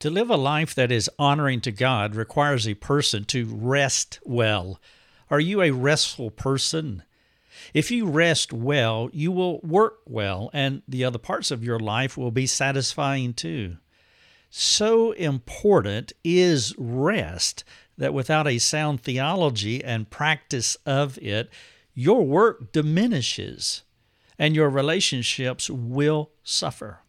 To live a life that is honoring to God requires a person to rest well. Are you a restful person? If you rest well, you will work well, and the other parts of your life will be satisfying too. So important is rest that without a sound theology and practice of it, your work diminishes and your relationships will suffer.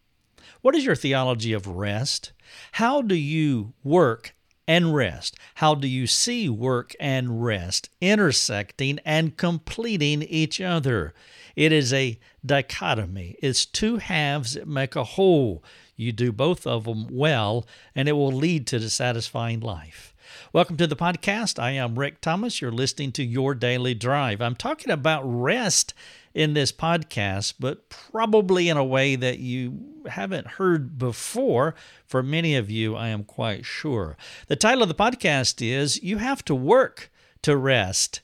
What is your theology of rest? How do you work and rest? How do you see work and rest intersecting and completing each other? It is a dichotomy. It's two halves that make a whole. You do both of them well, and it will lead to the satisfying life. Welcome to the podcast. I am Rick Thomas. You're listening to Your Daily Drive. I'm talking about rest in this podcast, but probably in a way that you haven't heard before. For many of you, I am quite sure. The title of the podcast is You Have to Work to Rest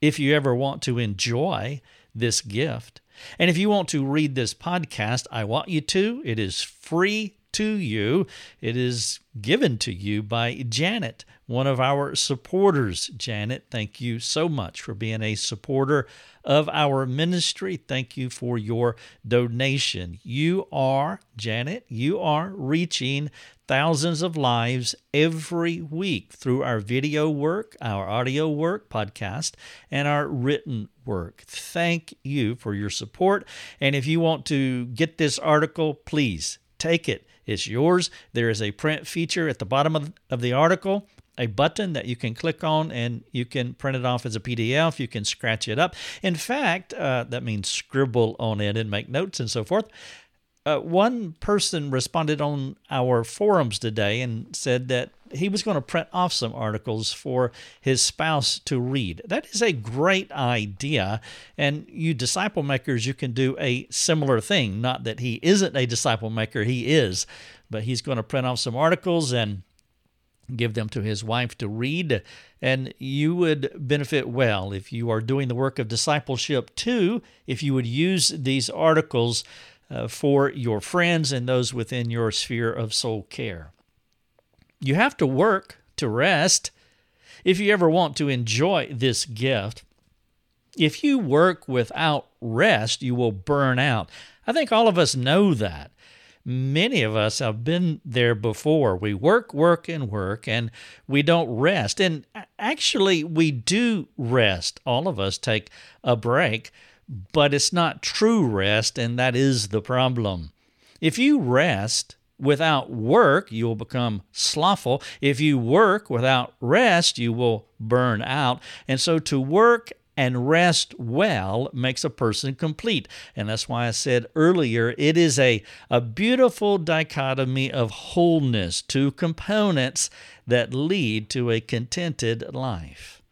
if you ever want to enjoy this gift. And if you want to read this podcast, I want you to. It is free to you. It is given to you by Janet, one of our supporters. Janet, thank you so much for being a supporter of our ministry. Thank you for your donation. You are, Janet, you are reaching thousands of lives every week through our video work, our audio work, podcast, and our written work. Thank you for your support. And if you want to get this article, please take it it's yours. There is a print feature at the bottom of, of the article a button that you can click on and you can print it off as a PDF. You can scratch it up. In fact, uh, that means scribble on it and make notes and so forth. Uh, one person responded on our forums today and said that he was going to print off some articles for his spouse to read. That is a great idea. And you disciple makers, you can do a similar thing. Not that he isn't a disciple maker, he is, but he's going to print off some articles and give them to his wife to read. And you would benefit well if you are doing the work of discipleship too, if you would use these articles uh, for your friends and those within your sphere of soul care. You have to work to rest if you ever want to enjoy this gift. If you work without rest, you will burn out. I think all of us know that. Many of us have been there before. We work, work, and work, and we don't rest. And actually, we do rest. All of us take a break but it's not true rest, and that is the problem. If you rest without work, you will become slothful. If you work without rest, you will burn out. And so to work and rest well makes a person complete. And that's why I said earlier it is a, a beautiful dichotomy of wholeness, two components that lead to a contented life.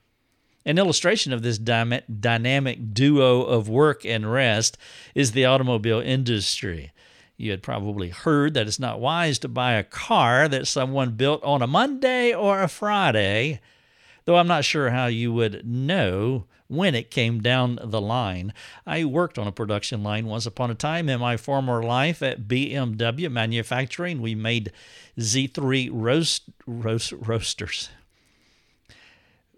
An illustration of this dynamic duo of work and rest is the automobile industry. You had probably heard that it's not wise to buy a car that someone built on a Monday or a Friday, though I'm not sure how you would know when it came down the line. I worked on a production line once upon a time in my former life at BMW Manufacturing. We made Z3 roast, roast, roasters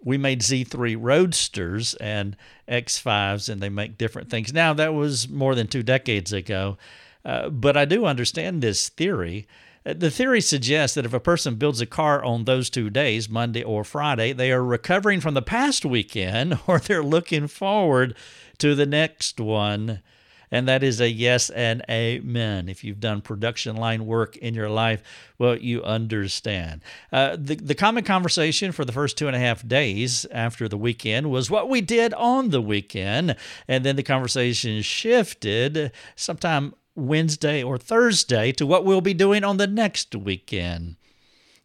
we made Z3 Roadsters and X5s, and they make different things. Now, that was more than two decades ago, uh, but I do understand this theory. The theory suggests that if a person builds a car on those two days, Monday or Friday, they are recovering from the past weekend or they're looking forward to the next one and that is a yes and amen. If you've done production line work in your life, well, you understand. Uh, the, the common conversation for the first two and a half days after the weekend was what we did on the weekend. And then the conversation shifted sometime Wednesday or Thursday to what we'll be doing on the next weekend.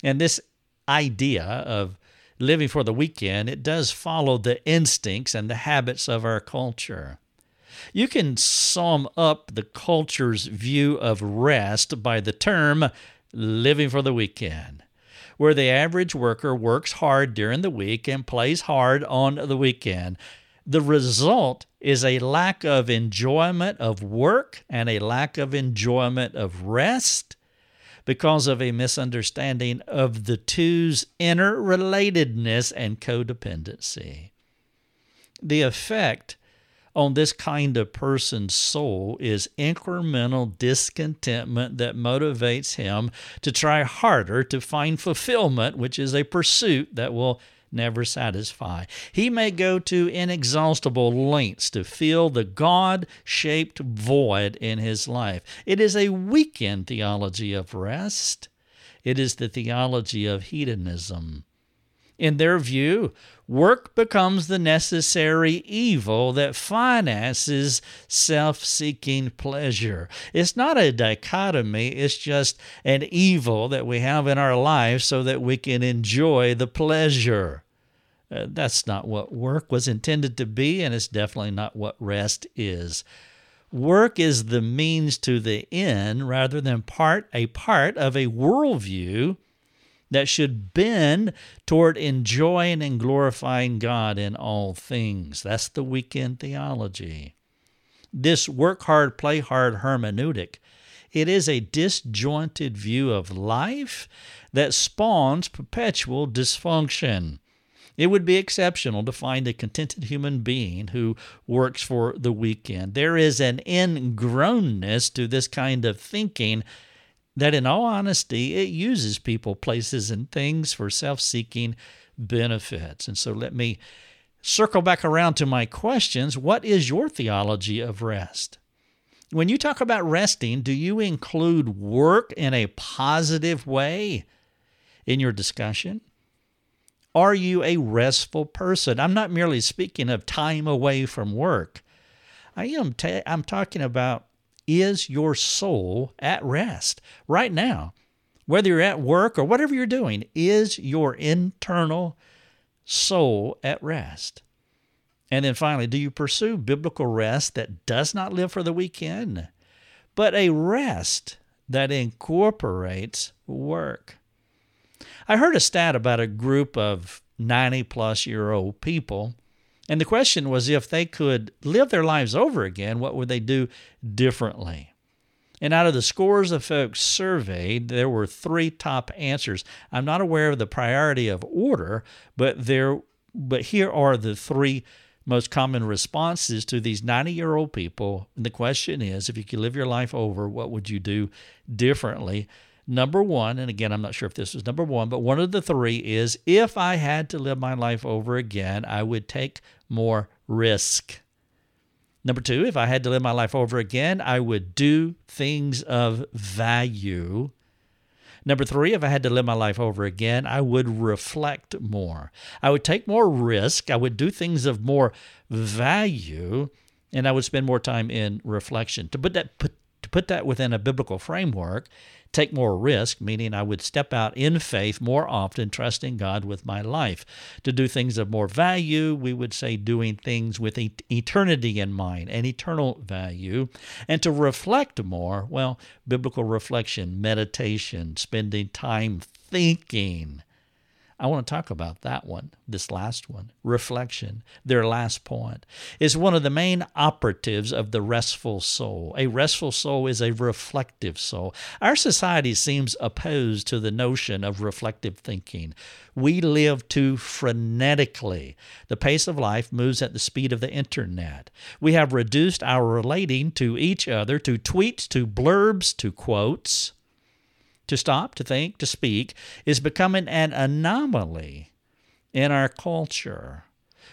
And this idea of living for the weekend, it does follow the instincts and the habits of our culture. You can sum up the culture's view of rest by the term living for the weekend, where the average worker works hard during the week and plays hard on the weekend. The result is a lack of enjoyment of work and a lack of enjoyment of rest. because of a misunderstanding of the two's interrelatedness and codependency. The effect on this kind of person's soul is incremental discontentment that motivates him to try harder to find fulfillment, which is a pursuit that will never satisfy. He may go to inexhaustible lengths to fill the God shaped void in his life. It is a weekend theology of rest, it is the theology of hedonism. In their view, work becomes the necessary evil that finances self seeking pleasure. It's not a dichotomy, it's just an evil that we have in our lives so that we can enjoy the pleasure. Uh, that's not what work was intended to be, and it's definitely not what rest is. Work is the means to the end rather than part a part of a worldview that should bend toward enjoying and glorifying God in all things. That's the weekend theology. This work hard, play hard hermeneutic, it is a disjointed view of life that spawns perpetual dysfunction. It would be exceptional to find a contented human being who works for the weekend. There is an ingrownness to this kind of thinking that, in all honesty, it uses people, places, and things for self seeking benefits. And so let me circle back around to my questions. What is your theology of rest? When you talk about resting, do you include work in a positive way in your discussion? Are you a restful person? I'm not merely speaking of time away from work. I am ta- I'm talking about is your soul at rest right now? Whether you're at work or whatever you're doing, is your internal soul at rest? And then finally, do you pursue biblical rest that does not live for the weekend, but a rest that incorporates work? I heard a stat about a group of 90 plus year old people and the question was if they could live their lives over again, what would they do differently? And out of the scores of folks surveyed, there were three top answers. I'm not aware of the priority of order, but there but here are the three most common responses to these 90 year old people. And the question is if you could live your life over, what would you do differently? Number one, and again, I'm not sure if this was number one, but one of the three is if I had to live my life over again, I would take more risk. Number two, if I had to live my life over again, I would do things of value. Number three, if I had to live my life over again, I would reflect more. I would take more risk. I would do things of more value, and I would spend more time in reflection. To put that put, to put that within a biblical framework, take more risk, meaning I would step out in faith more often, trusting God with my life. To do things of more value, we would say doing things with eternity in mind and eternal value. And to reflect more, well, biblical reflection, meditation, spending time thinking I want to talk about that one, this last one, reflection, their last point, is one of the main operatives of the restful soul. A restful soul is a reflective soul. Our society seems opposed to the notion of reflective thinking. We live too frenetically. The pace of life moves at the speed of the internet. We have reduced our relating to each other to tweets, to blurbs, to quotes to stop, to think, to speak, is becoming an anomaly in our culture.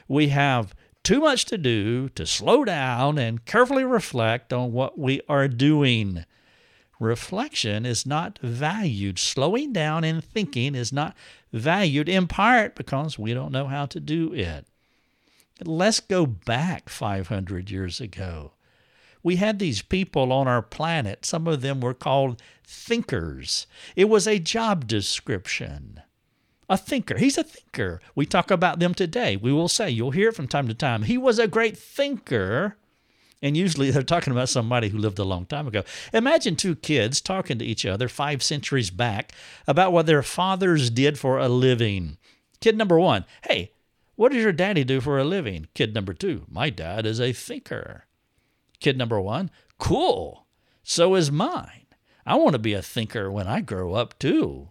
We have too much to do to slow down and carefully reflect on what we are doing. Reflection is not valued. Slowing down and thinking is not valued in part because we don't know how to do it. Let's go back 500 years ago we had these people on our planet. Some of them were called thinkers. It was a job description. A thinker. He's a thinker. We talk about them today. We will say, you'll hear it from time to time. He was a great thinker. And usually they're talking about somebody who lived a long time ago. Imagine two kids talking to each other five centuries back about what their fathers did for a living. Kid number one, hey, what does your daddy do for a living? Kid number two, my dad is a thinker. Kid number one, cool. So is mine. I want to be a thinker when I grow up, too.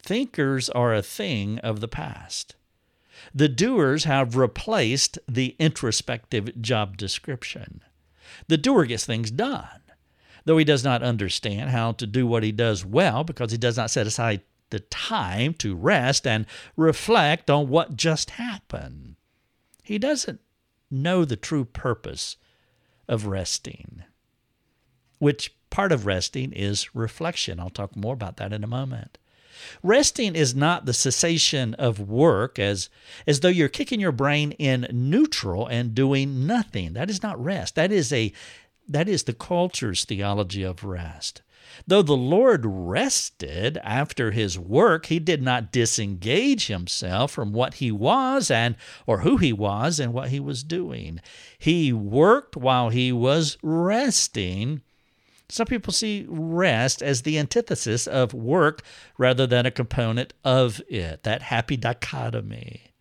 Thinkers are a thing of the past. The doers have replaced the introspective job description. The doer gets things done, though he does not understand how to do what he does well because he does not set aside the time to rest and reflect on what just happened. He doesn't know the true purpose of resting, which part of resting is reflection. I'll talk more about that in a moment. Resting is not the cessation of work as, as though you're kicking your brain in neutral and doing nothing. That is not rest. That is a that is the culture's theology of rest. Though the Lord rested after his work, he did not disengage himself from what he was and or who he was and what he was doing. He worked while he was resting. Some people see rest as the antithesis of work rather than a component of it, that happy dichotomy.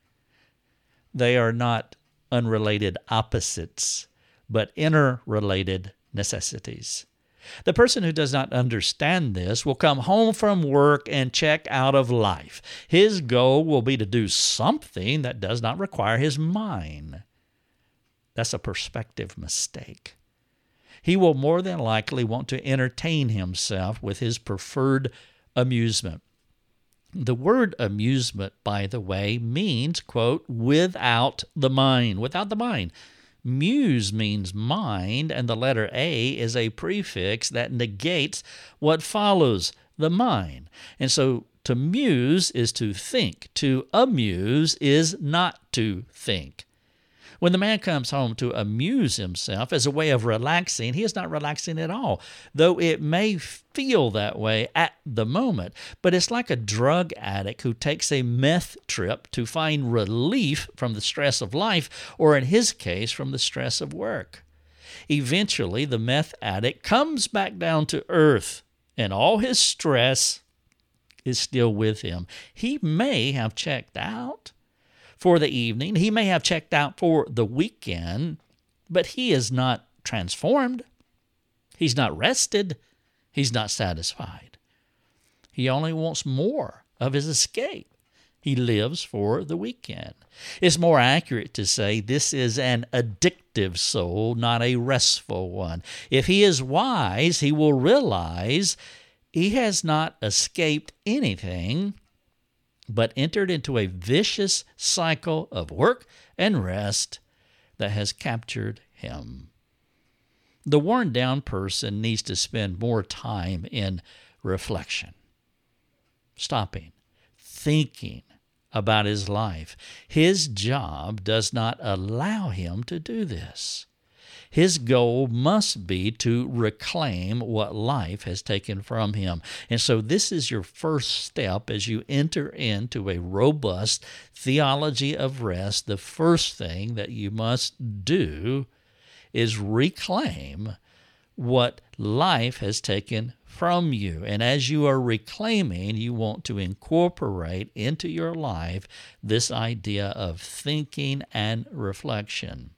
They are not unrelated opposites, but interrelated necessities. The person who does not understand this will come home from work and check out of life. His goal will be to do something that does not require his mind. That's a perspective mistake. He will more than likely want to entertain himself with his preferred amusement. The word amusement, by the way, means, quote, without the mind, without the mind. Muse means mind, and the letter A is a prefix that negates what follows the mind. And so to muse is to think, to amuse is not to think. When the man comes home to amuse himself as a way of relaxing, he is not relaxing at all, though it may feel that way at the moment. But it's like a drug addict who takes a meth trip to find relief from the stress of life, or in his case, from the stress of work. Eventually, the meth addict comes back down to earth, and all his stress is still with him. He may have checked out for the evening. He may have checked out for the weekend, but he is not transformed. He's not rested. He's not satisfied. He only wants more of his escape. He lives for the weekend. It's more accurate to say this is an addictive soul, not a restful one. If he is wise, he will realize he has not escaped anything but entered into a vicious cycle of work and rest that has captured him. The worn down person needs to spend more time in reflection, stopping, thinking about his life. His job does not allow him to do this. His goal must be to reclaim what life has taken from him. And so, this is your first step as you enter into a robust theology of rest. The first thing that you must do is reclaim what life has taken from you. And as you are reclaiming, you want to incorporate into your life this idea of thinking and reflection.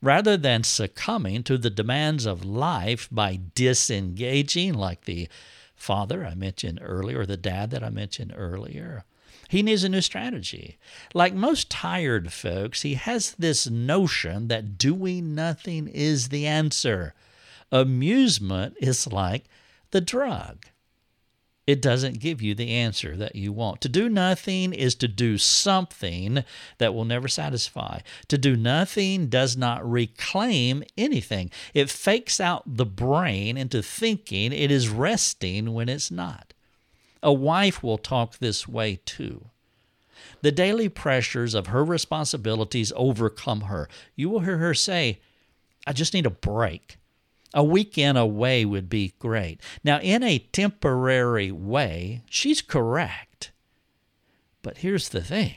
Rather than succumbing to the demands of life by disengaging, like the father I mentioned earlier, or the dad that I mentioned earlier, he needs a new strategy. Like most tired folks, he has this notion that doing nothing is the answer. Amusement is like the drug it doesn't give you the answer that you want. To do nothing is to do something that will never satisfy. To do nothing does not reclaim anything. It fakes out the brain into thinking it is resting when it's not. A wife will talk this way too. The daily pressures of her responsibilities overcome her. You will hear her say, I just need a break a weekend away would be great. Now, in a temporary way, she's correct. But here's the thing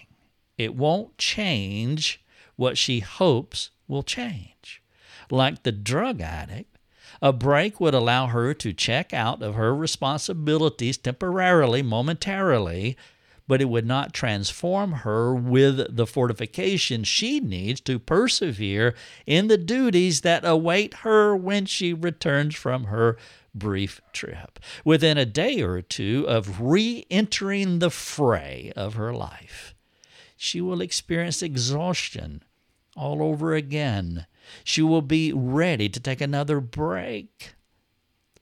it won't change what she hopes will change. Like the drug addict, a break would allow her to check out of her responsibilities temporarily, momentarily, but it would not transform her with the fortification she needs to persevere in the duties that await her when she returns from her brief trip. Within a day or two of re entering the fray of her life, she will experience exhaustion all over again. She will be ready to take another break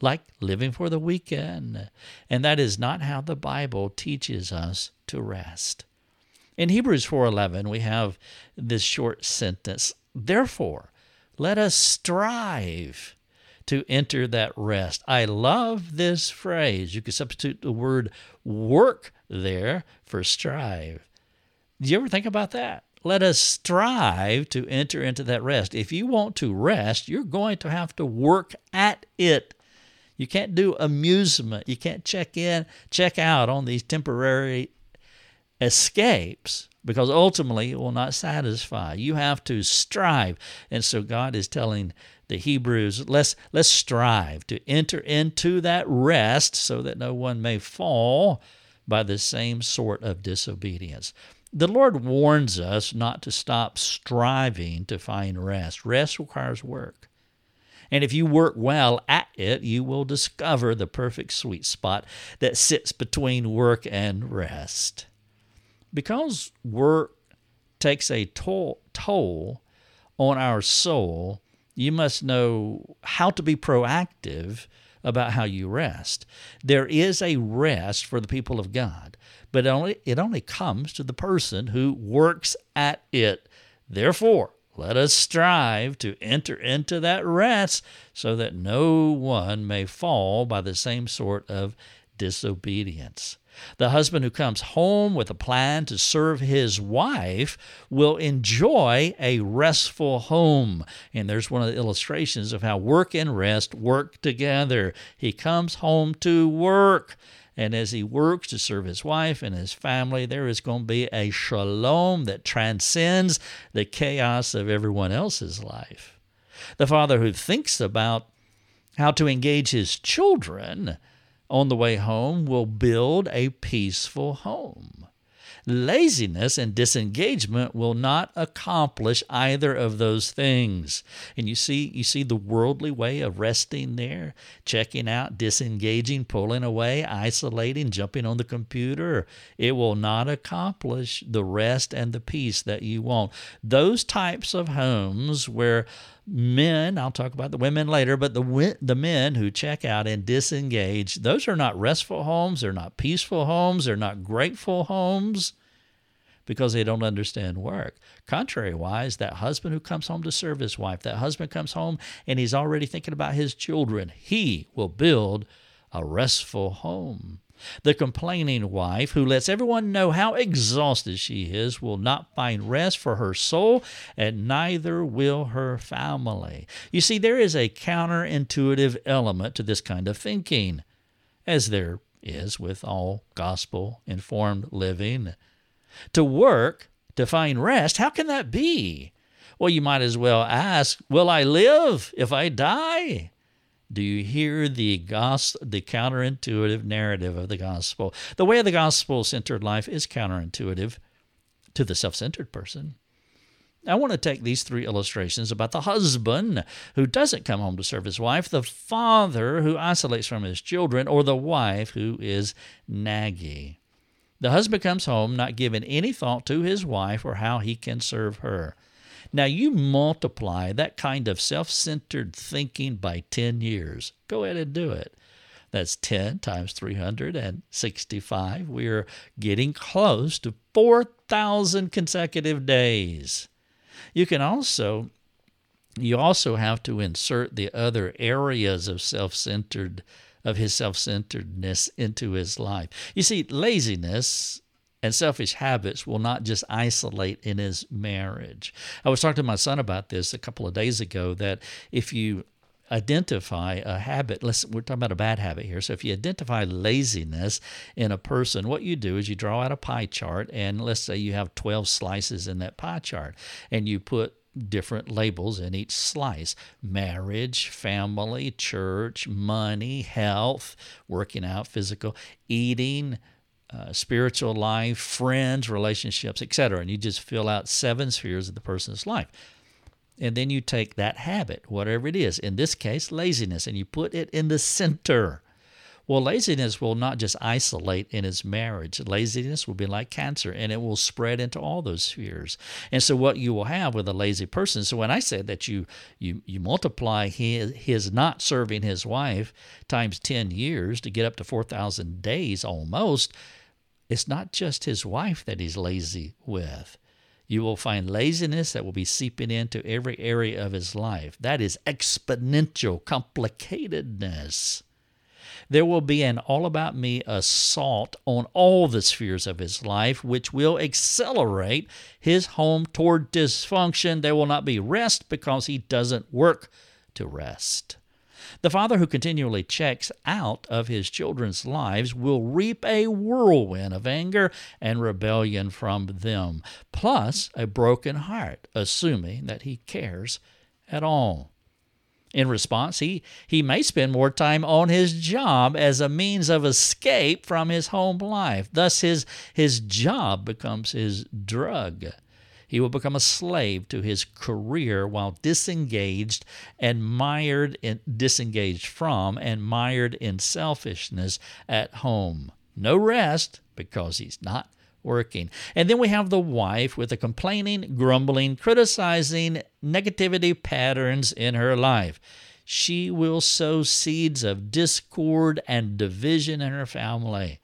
like living for the weekend. And that is not how the Bible teaches us to rest. In Hebrews 4:11 we have this short sentence, therefore let us strive to enter that rest. I love this phrase. You could substitute the word work there for strive. Do you ever think about that? Let us strive to enter into that rest. If you want to rest, you're going to have to work at it you can't do amusement. You can't check in, check out on these temporary escapes because ultimately it will not satisfy. You have to strive. And so God is telling the Hebrews, let's let's strive to enter into that rest so that no one may fall by the same sort of disobedience. The Lord warns us not to stop striving to find rest. Rest requires work. And if you work well at it, you will discover the perfect sweet spot that sits between work and rest. Because work takes a toll, on our soul, you must know how to be proactive about how you rest. There is a rest for the people of God, but it only, it only comes to the person who works at it. Therefore, let us strive to enter into that rest so that no one may fall by the same sort of disobedience. The husband who comes home with a plan to serve his wife will enjoy a restful home. And there's one of the illustrations of how work and rest work together. He comes home to work. And as he works to serve his wife and his family, there is going to be a shalom that transcends the chaos of everyone else's life. The father who thinks about how to engage his children on the way home will build a peaceful home. Laziness and disengagement will not accomplish either of those things. And you see you see the worldly way of resting there, checking out, disengaging, pulling away, isolating, jumping on the computer. It will not accomplish the rest and the peace that you want. Those types of homes where men i'll talk about the women later but the the men who check out and disengage those are not restful homes they're not peaceful homes they're not grateful homes because they don't understand work. Contrariwise that husband who comes home to serve his wife that husband comes home and he's already thinking about his children he will build a restful home the complaining wife, who lets everyone know how exhausted she is, will not find rest for her soul, and neither will her family. You see, there is a counterintuitive element to this kind of thinking, as there is with all gospel informed living. To work, to find rest, how can that be? Well, you might as well ask, Will I live if I die? Do you hear the gospel, the counterintuitive narrative of the gospel? The way of the gospel centered life is counterintuitive to the self centered person. I want to take these three illustrations about the husband who doesn't come home to serve his wife, the father who isolates from his children, or the wife who is naggy. The husband comes home not giving any thought to his wife or how he can serve her. Now you multiply that kind of self centered thinking by 10 years. Go ahead and do it. That's 10 times 365. We are getting close to 4,000 consecutive days. You can also you also have to insert the other areas of self-centered of his self-centeredness into his life. You see, laziness and selfish habits will not just isolate in his marriage. I was talking to my son about this a couple of days ago that if you identify a habit we're talking about a bad habit here so if you identify laziness in a person what you do is you draw out a pie chart and let's say you have 12 slices in that pie chart and you put different labels in each slice marriage, family, church, money, health, working out, physical, eating, uh, spiritual life, friends, relationships, etc. And you just fill out seven spheres of the person's life. And then you take that habit, whatever it is, in this case, laziness, and you put it in the center. Well, laziness will not just isolate in his marriage. Laziness will be like cancer and it will spread into all those spheres. And so what you will have with a lazy person, so when I said that you you you multiply his his not serving his wife times 10 years to get up to 4,000 days almost, it's not just his wife that he's lazy with. You will find laziness that will be seeping into every area of his life. That is exponential complicatedness. There will be an all about me assault on all the spheres of his life, which will accelerate his home toward dysfunction. There will not be rest because he doesn't work to rest. The father who continually checks out of his children's lives will reap a whirlwind of anger and rebellion from them, plus a broken heart, assuming that he cares at all. In response, he, he may spend more time on his job as a means of escape from his home life. Thus, his, his job becomes his drug. He will become a slave to his career while disengaged and mired in disengaged from and mired in selfishness at home. No rest because he's not working. And then we have the wife with the complaining, grumbling, criticizing, negativity patterns in her life. She will sow seeds of discord and division in her family.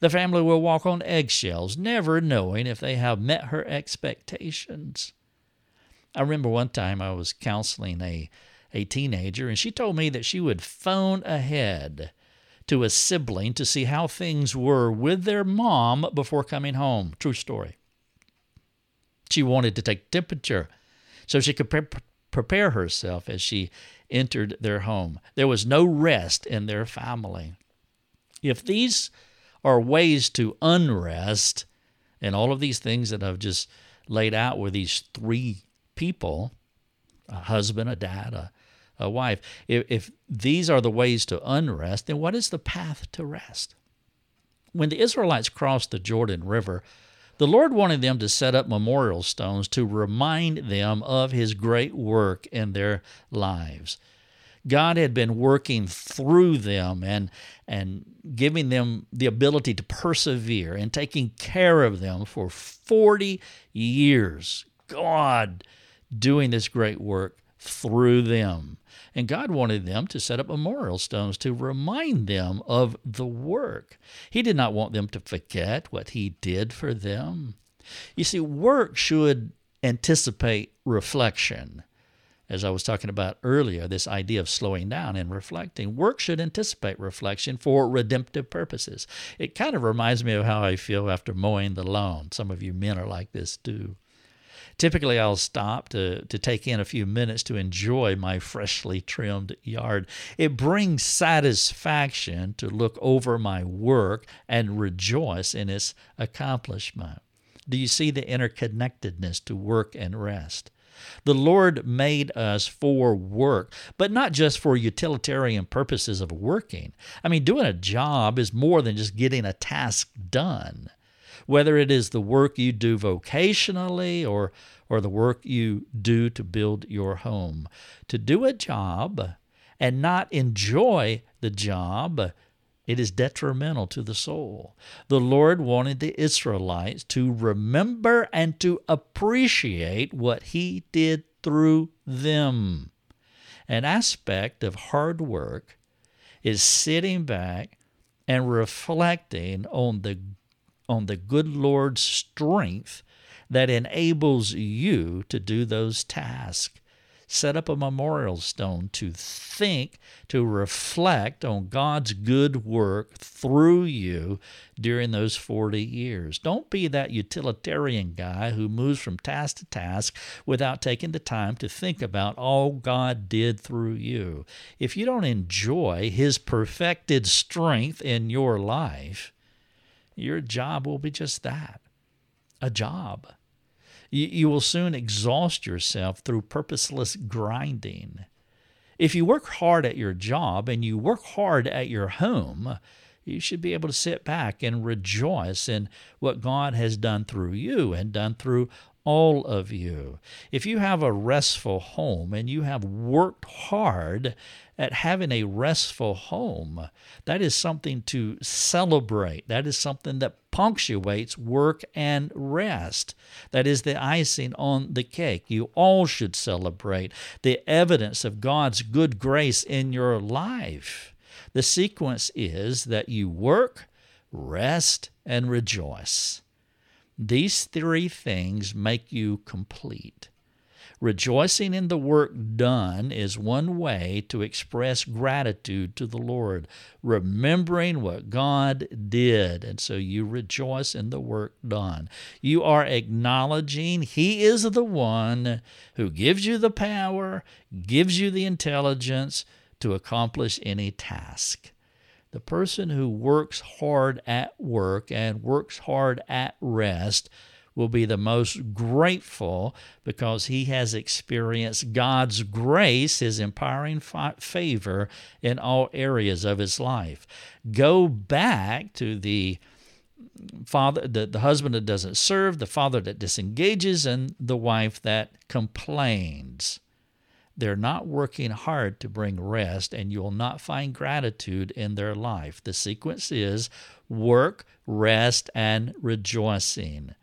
The family will walk on eggshells, never knowing if they have met her expectations. I remember one time I was counseling a, a teenager, and she told me that she would phone ahead to a sibling to see how things were with their mom before coming home. True story. She wanted to take temperature so she could pre- prepare herself as she entered their home. There was no rest in their family. If these are ways to unrest, and all of these things that I've just laid out with these three people a husband, a dad, a a wife. If, if these are the ways to unrest, then what is the path to rest? When the Israelites crossed the Jordan River, the Lord wanted them to set up memorial stones to remind them of His great work in their lives. God had been working through them and and giving them the ability to persevere and taking care of them for 40 years. God doing this great work through them. And God wanted them to set up memorial stones to remind them of the work. He did not want them to forget what He did for them. You see, work should anticipate reflection. As I was talking about earlier, this idea of slowing down and reflecting. Work should anticipate reflection for redemptive purposes. It kind of reminds me of how I feel after mowing the lawn. Some of you men are like this too. Typically, I'll stop to, to take in a few minutes to enjoy my freshly trimmed yard. It brings satisfaction to look over my work and rejoice in its accomplishment. Do you see the interconnectedness to work and rest? The Lord made us for work, but not just for utilitarian purposes of working. I mean, doing a job is more than just getting a task done whether it is the work you do vocationally or, or the work you do to build your home. To do a job and not enjoy the job, it is detrimental to the soul. The Lord wanted the Israelites to remember and to appreciate what He did through them. An aspect of hard work is sitting back and reflecting on the on the good Lord's strength that enables you to do those tasks. Set up a memorial stone to think, to reflect on God's good work through you during those 40 years. Don't be that utilitarian guy who moves from task to task without taking the time to think about all God did through you. If you don't enjoy His perfected strength in your life, your job will be just that a job. You, you will soon exhaust yourself through purposeless grinding. If you work hard at your job and you work hard at your home, you should be able to sit back and rejoice in what God has done through you and done through all of you. If you have a restful home and you have worked hard at having a restful home, that is something to celebrate. That is something that punctuates work and rest. That is the icing on the cake. You all should celebrate the evidence of God's good grace in your life. The sequence is that you work, rest, and rejoice. These three things make you complete. Rejoicing in the work done is one way to express gratitude to the Lord, remembering what God did. And so you rejoice in the work done. You are acknowledging He is the one who gives you the power, gives you the intelligence to accomplish any task. The person who works hard at work and works hard at rest will be the most grateful because he has experienced God's grace, his empowering favor in all areas of his life. Go back to the father the, the husband that doesn't serve, the father that disengages, and the wife that complains. They're not working hard to bring rest, and you'll not find gratitude in their life. The sequence is work, rest, and rejoicing.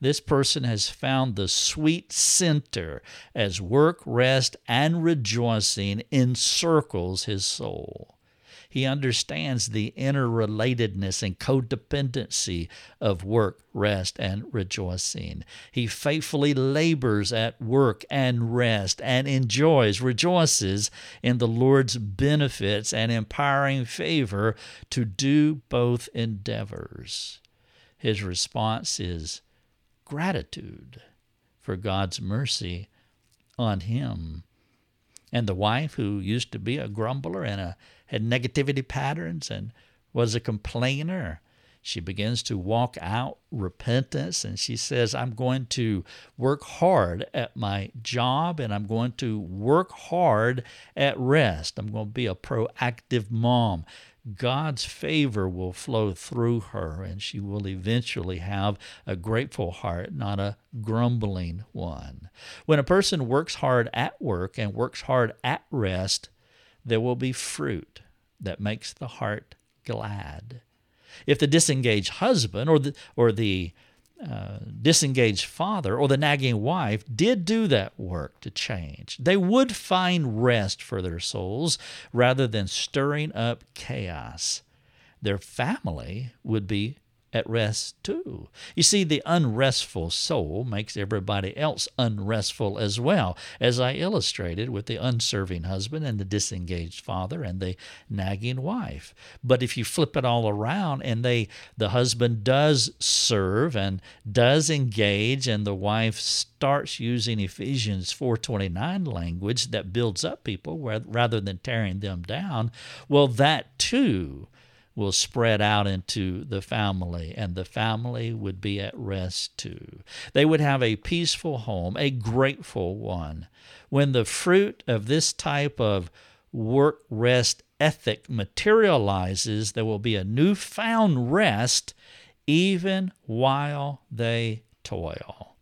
This person has found the sweet center as work, rest, and rejoicing encircles his soul. He understands the interrelatedness and codependency of work, rest, and rejoicing. He faithfully labors at work and rest and enjoys, rejoices in the Lord's benefits and empowering favor to do both endeavors. His response is gratitude for God's mercy on him. And the wife, who used to be a grumbler and a had negativity patterns and was a complainer. She begins to walk out repentance and she says, I'm going to work hard at my job and I'm going to work hard at rest. I'm going to be a proactive mom. God's favor will flow through her and she will eventually have a grateful heart, not a grumbling one. When a person works hard at work and works hard at rest, there will be fruit that makes the heart glad. If the disengaged husband or the, or the uh, disengaged father or the nagging wife did do that work to change, they would find rest for their souls rather than stirring up chaos. Their family would be at rest too. You see, the unrestful soul makes everybody else unrestful as well, as I illustrated with the unserving husband and the disengaged father and the nagging wife. But if you flip it all around and they the husband does serve and does engage and the wife starts using Ephesians 4:29 language that builds up people rather than tearing them down, well that too will spread out into the family, and the family would be at rest too. They would have a peaceful home, a grateful one. When the fruit of this type of work rest ethic materializes, there will be a newfound rest even while they toil.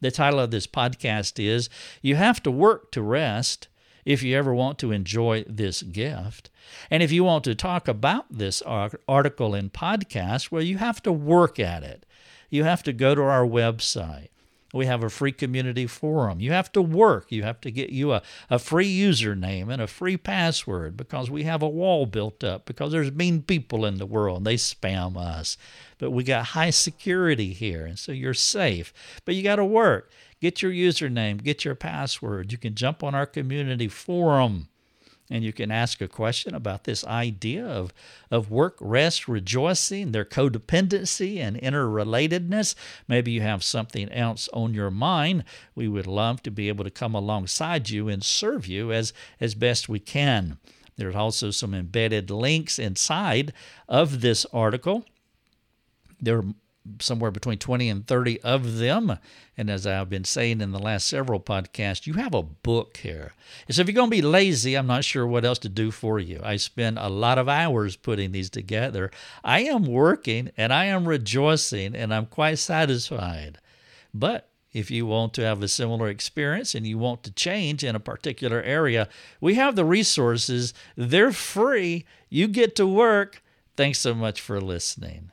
The title of this podcast is You Have to Work to Rest if you ever want to enjoy this gift. And if you want to talk about this article and podcast, well, you have to work at it. You have to go to our website. We have a free community forum. You have to work. You have to get you a, a free username and a free password because we have a wall built up because there's mean people in the world and they spam us. But we got high security here, and so you're safe. But you got to work. Get your username, get your password. You can jump on our community forum and you can ask a question about this idea of, of work, rest, rejoicing, their codependency and interrelatedness. Maybe you have something else on your mind. We would love to be able to come alongside you and serve you as, as best we can. There's also some embedded links inside of this article. There somewhere between 20 and 30 of them. And as I've been saying in the last several podcasts, you have a book here. So if you're going to be lazy, I'm not sure what else to do for you. I spend a lot of hours putting these together. I am working and I am rejoicing and I'm quite satisfied. But if you want to have a similar experience and you want to change in a particular area, we have the resources. They're free. You get to work. Thanks so much for listening.